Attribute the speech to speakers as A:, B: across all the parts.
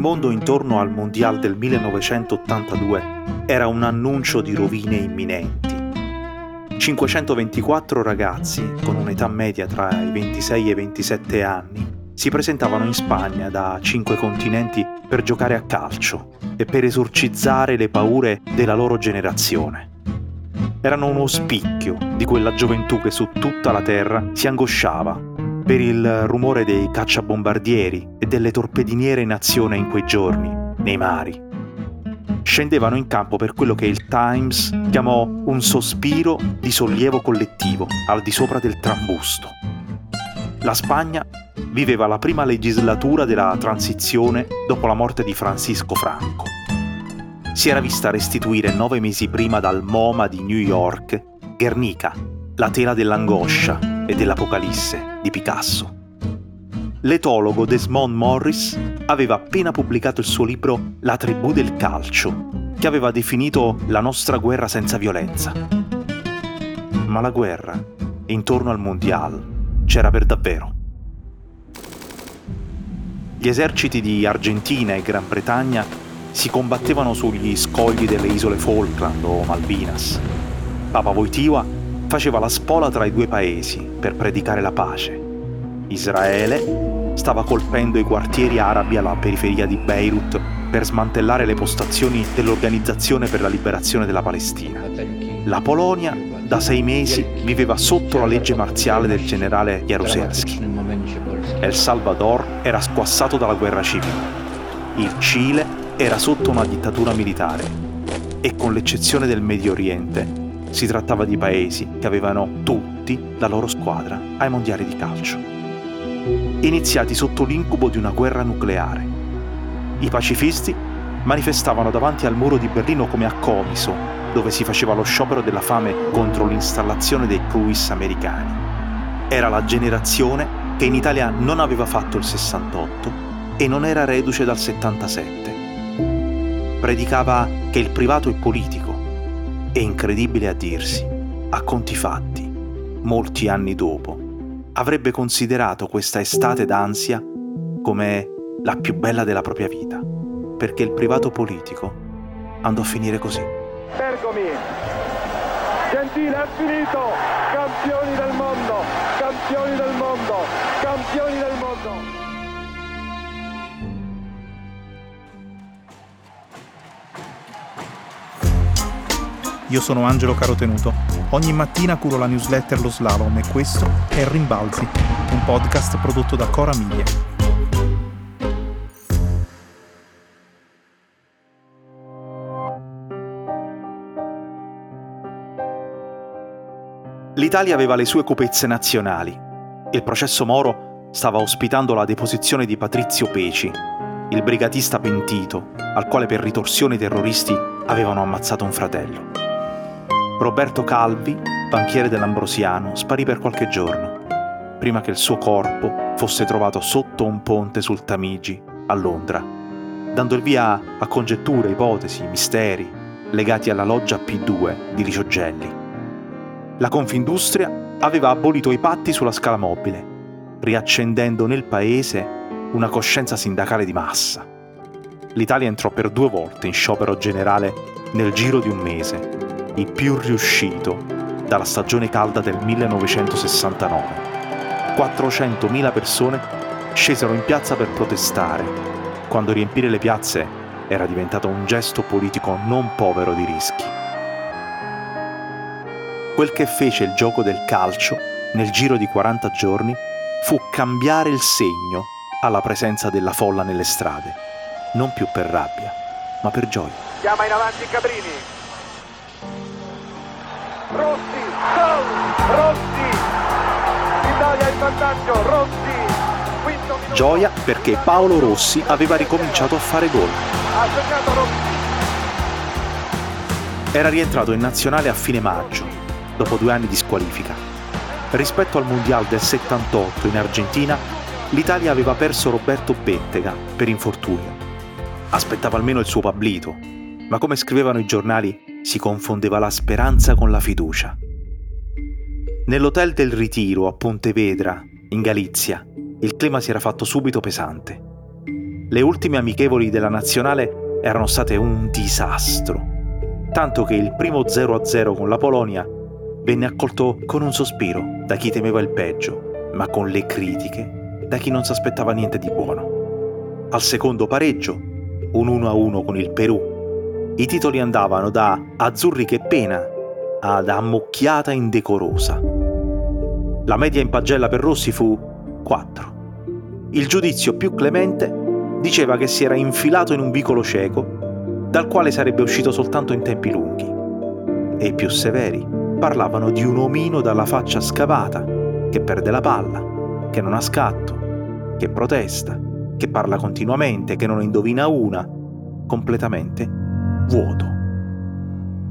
A: mondo intorno al Mondial del 1982 era un annuncio di rovine imminenti. 524 ragazzi, con un'età media tra i 26 e i 27 anni, si presentavano in Spagna da cinque continenti per giocare a calcio e per esorcizzare le paure della loro generazione. Erano uno spicchio di quella gioventù che su tutta la terra si angosciava per il rumore dei cacciabombardieri e delle torpediniere in azione in quei giorni, nei mari. Scendevano in campo per quello che il Times chiamò un sospiro di sollievo collettivo al di sopra del trambusto. La Spagna viveva la prima legislatura della transizione dopo la morte di Francisco Franco. Si era vista restituire nove mesi prima dal MoMA di New York Guernica, la tela dell'angoscia e dell'Apocalisse di Picasso. L'etologo Desmond Morris aveva appena pubblicato il suo libro La tribù del calcio, che aveva definito la nostra guerra senza violenza. Ma la guerra, intorno al Mondial, c'era per davvero. Gli eserciti di Argentina e Gran Bretagna si combattevano sugli scogli delle isole Falkland o Malvinas. Papa Wojtyła faceva la spola tra i due paesi per predicare la pace. Israele stava colpendo i quartieri arabi alla periferia di Beirut per smantellare le postazioni dell'Organizzazione per la Liberazione della Palestina. La Polonia da sei mesi viveva sotto la legge marziale del generale Jaruzelski. El Salvador era squassato dalla guerra civile. Il Cile era sotto una dittatura militare e con l'eccezione del Medio Oriente si trattava di paesi che avevano tutti la loro squadra ai mondiali di calcio. Iniziati sotto l'incubo di una guerra nucleare. I pacifisti manifestavano davanti al muro di Berlino come a Comiso, dove si faceva lo sciopero della fame contro l'installazione dei cruise americani. Era la generazione che in Italia non aveva fatto il 68 e non era reduce dal 77. Predicava che il privato è politico e incredibile a dirsi, a conti fatti, molti anni dopo, avrebbe considerato questa estate d'ansia come la più bella della propria vita, perché il privato politico andò a finire così.
B: Bergomi, Gentile è finito, campioni del
C: Io sono Angelo Carotenuto. Ogni mattina curo la newsletter Lo Slalom e questo è Rimbalzi, un podcast prodotto da Cora Miglia.
A: L'Italia aveva le sue cupezze nazionali. Il processo Moro stava ospitando la deposizione di Patrizio Peci, il brigatista pentito, al quale per ritorsione i terroristi avevano ammazzato un fratello. Roberto Calvi, banchiere dell'Ambrosiano, sparì per qualche giorno, prima che il suo corpo fosse trovato sotto un ponte sul Tamigi, a Londra, dando il via a congetture, ipotesi, misteri legati alla loggia P2 di Liciogelli. La Confindustria aveva abolito i patti sulla scala mobile, riaccendendo nel paese una coscienza sindacale di massa. L'Italia entrò per due volte in sciopero generale nel giro di un mese il più riuscito dalla stagione calda del 1969. 400.000 persone scesero in piazza per protestare, quando riempire le piazze era diventato un gesto politico non povero di rischi. Quel che fece il gioco del calcio nel giro di 40 giorni fu cambiare il segno alla presenza della folla nelle strade, non più per rabbia, ma per gioia.
B: Chiama in avanti Cabrini. Rossi, gol! Rossi! Italia in vantaggio, Rossi!
A: Gioia perché Paolo Rossi aveva ricominciato a fare gol.
B: Ha segnato Rossi!
A: Era rientrato in nazionale a fine maggio, dopo due anni di squalifica. Rispetto al Mondial del 78 in Argentina, l'Italia aveva perso Roberto Bettega per infortunio. Aspettava almeno il suo Pablito, ma come scrivevano i giornali, si confondeva la speranza con la fiducia. Nell'hotel del Ritiro a Pontevedra, in Galizia, il clima si era fatto subito pesante. Le ultime amichevoli della nazionale erano state un disastro, tanto che il primo 0-0 con la Polonia venne accolto con un sospiro da chi temeva il peggio, ma con le critiche da chi non si aspettava niente di buono. Al secondo pareggio, un 1-1 con il Perù, i titoli andavano da azzurri che pena ad ammucchiata indecorosa. La media in pagella per Rossi fu 4. Il giudizio più clemente diceva che si era infilato in un vicolo cieco, dal quale sarebbe uscito soltanto in tempi lunghi. E i più severi parlavano di un omino dalla faccia scavata, che perde la palla, che non ha scatto, che protesta, che parla continuamente, che non indovina una, completamente vuoto.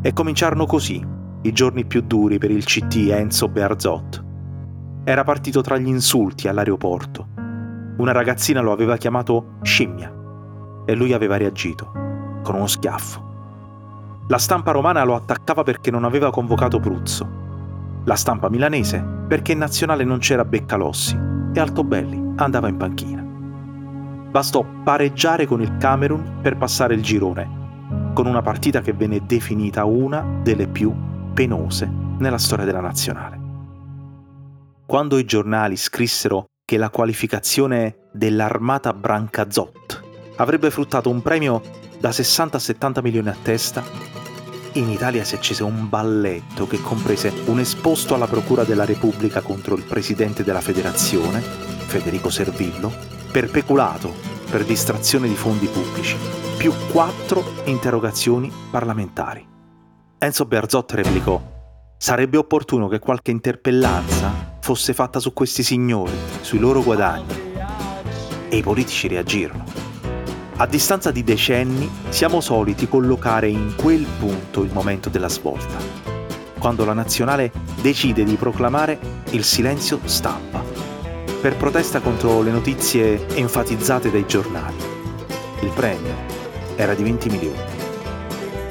A: E cominciarono così i giorni più duri per il CT Enzo Bearzot. Era partito tra gli insulti all'aeroporto, una ragazzina lo aveva chiamato scimmia e lui aveva reagito con uno schiaffo. La stampa romana lo attaccava perché non aveva convocato Pruzzo. La stampa milanese perché in nazionale non c'era Beccalossi e Altobelli andava in panchina. Bastò pareggiare con il Camerun per passare il girone, con una partita che venne definita una delle più penose nella storia della nazionale. Quando i giornali scrissero che la qualificazione dell'armata Brancazot avrebbe fruttato un premio da 60 a 70 milioni a testa, in Italia si accese un balletto che comprese un esposto alla Procura della Repubblica contro il presidente della federazione, Federico Servillo, per peculato per distrazione di fondi pubblici, più quattro interrogazioni parlamentari. Enzo Berzot replicò: Sarebbe opportuno che qualche interpellanza fosse fatta su questi signori, sui loro guadagni. E i politici reagirono. A distanza di decenni siamo soliti collocare in quel punto il momento della svolta, quando la nazionale decide di proclamare il silenzio stampa, per protesta contro le notizie enfatizzate dai giornali. Il premio era di 20 milioni.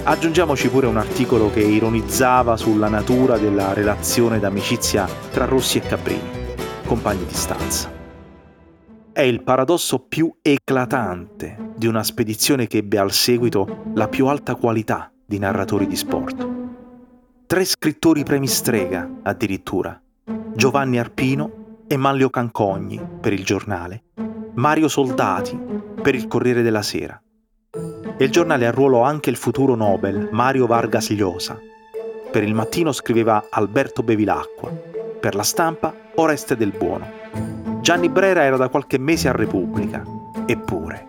A: Aggiungiamoci pure un articolo che ironizzava sulla natura della relazione d'amicizia tra Rossi e Cabrini, compagni di stanza. È il paradosso più eclatante di una spedizione che ebbe al seguito la più alta qualità di narratori di sport. Tre scrittori premi strega, addirittura, Giovanni Arpino Manlio Cancogni per il giornale, Mario Soldati per il Corriere della Sera e il giornale arruolò anche il futuro Nobel Mario Vargas Llosa. Per il mattino scriveva Alberto Bevilacqua, per la stampa Oreste del Buono. Gianni Brera era da qualche mese a Repubblica, eppure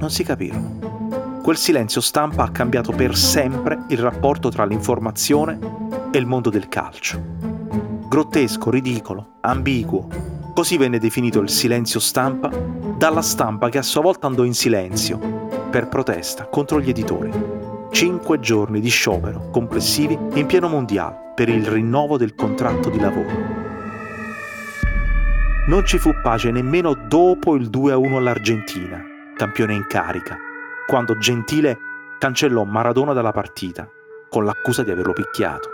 A: non si capirono. Quel silenzio stampa ha cambiato per sempre il rapporto tra l'informazione e il mondo del calcio. Grottesco, ridicolo, ambiguo, così venne definito il silenzio stampa dalla stampa che a sua volta andò in silenzio per protesta contro gli editori. Cinque giorni di sciopero complessivi in pieno mondiale per il rinnovo del contratto di lavoro. Non ci fu pace nemmeno dopo il 2-1 all'Argentina, campione in carica, quando Gentile cancellò Maradona dalla partita, con l'accusa di averlo picchiato.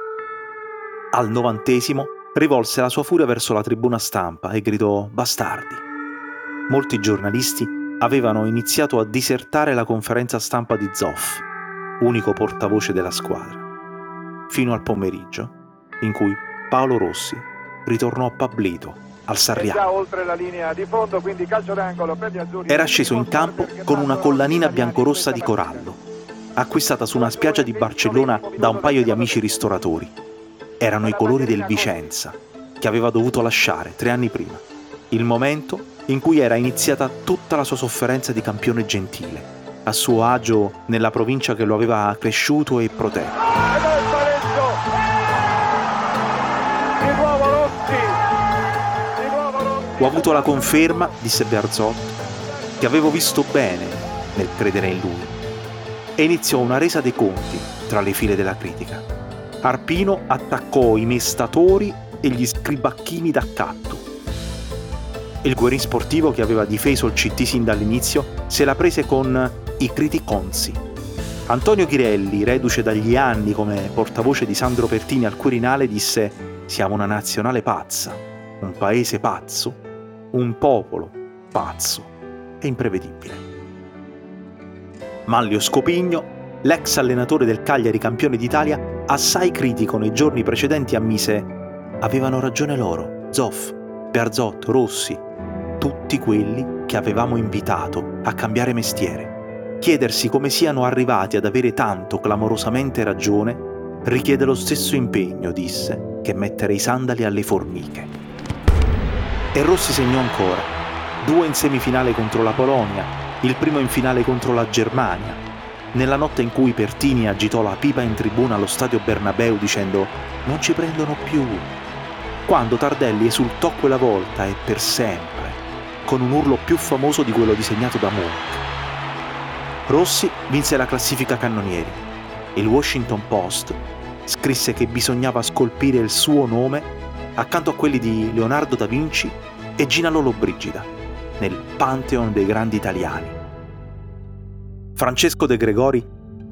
A: Al novantesimo rivolse la sua furia verso la tribuna stampa e gridò bastardi. Molti giornalisti avevano iniziato a disertare la conferenza stampa di Zoff, unico portavoce della squadra, fino al pomeriggio, in cui Paolo Rossi ritornò a Pablito, al Sarriano. Era sceso in campo con una collanina biancorossa di corallo, acquistata su una spiaggia di Barcellona da un paio di amici ristoratori. Erano i colori del Vicenza, che aveva dovuto lasciare tre anni prima. Il momento in cui era iniziata tutta la sua sofferenza di campione gentile, a suo agio nella provincia che lo aveva cresciuto e protetto. Ho avuto la conferma, disse Berzot, che avevo visto bene nel credere in lui. E iniziò una resa dei conti tra le file della critica. Arpino attaccò i mestatori e gli scribacchini d'accatto il Guerin sportivo che aveva difeso il CT sin dall'inizio se la prese con i criticonzi. Antonio Chirelli, reduce dagli anni come portavoce di Sandro Pertini al Quirinale, disse siamo una nazionale pazza, un paese pazzo, un popolo pazzo e imprevedibile. Manlio Scopigno, l'ex allenatore del Cagliari campione d'Italia, assai critico nei giorni precedenti ammise avevano ragione loro, Zoff, Berzotto, Rossi, tutti quelli che avevamo invitato a cambiare mestiere. Chiedersi come siano arrivati ad avere tanto clamorosamente ragione richiede lo stesso impegno, disse, che mettere i sandali alle formiche. E Rossi segnò ancora, due in semifinale contro la Polonia, il primo in finale contro la Germania, nella notte in cui Pertini agitò la pipa in tribuna allo stadio Bernabeu dicendo non ci prendono più, quando Tardelli esultò quella volta e per sempre, con un urlo più famoso di quello disegnato da Monk. Rossi vinse la classifica cannonieri. Il Washington Post scrisse che bisognava scolpire il suo nome accanto a quelli di Leonardo da Vinci e Gina Lollobrigida, nel Pantheon dei grandi italiani. Francesco De Gregori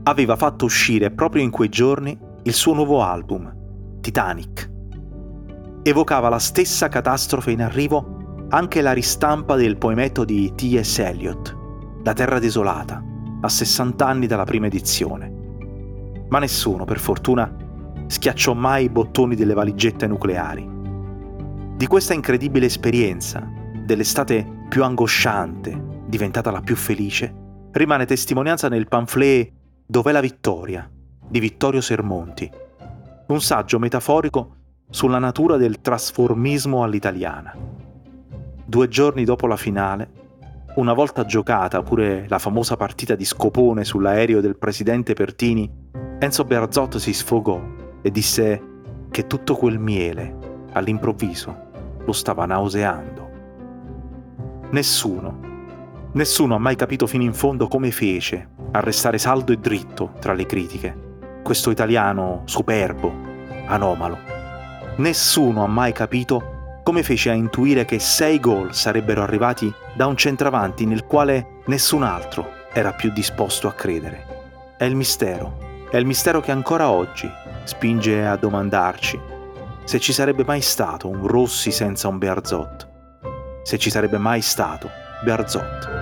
A: aveva fatto uscire proprio in quei giorni il suo nuovo album, Titanic. Evocava la stessa catastrofe in arrivo anche la ristampa del poemetto di T.S. Eliot, La terra desolata, a 60 anni dalla prima edizione. Ma nessuno, per fortuna, schiacciò mai i bottoni delle valigette nucleari. Di questa incredibile esperienza, dell'estate più angosciante, diventata la più felice, rimane testimonianza nel pamphlet Dov'è la vittoria? di Vittorio Sermonti, un saggio metaforico sulla natura del trasformismo all'italiana. Due giorni dopo la finale, una volta giocata pure la famosa partita di scopone sull'aereo del presidente Pertini, Enzo Berzotto si sfogò e disse che tutto quel miele, all'improvviso, lo stava nauseando. Nessuno, nessuno ha mai capito fino in fondo come fece a restare saldo e dritto tra le critiche, questo italiano superbo, anomalo. Nessuno ha mai capito come fece a intuire che sei gol sarebbero arrivati da un centravanti nel quale nessun altro era più disposto a credere. È il mistero, è il mistero che ancora oggi spinge a domandarci se ci sarebbe mai stato un Rossi senza un Bearzot, se ci sarebbe mai stato Bearzot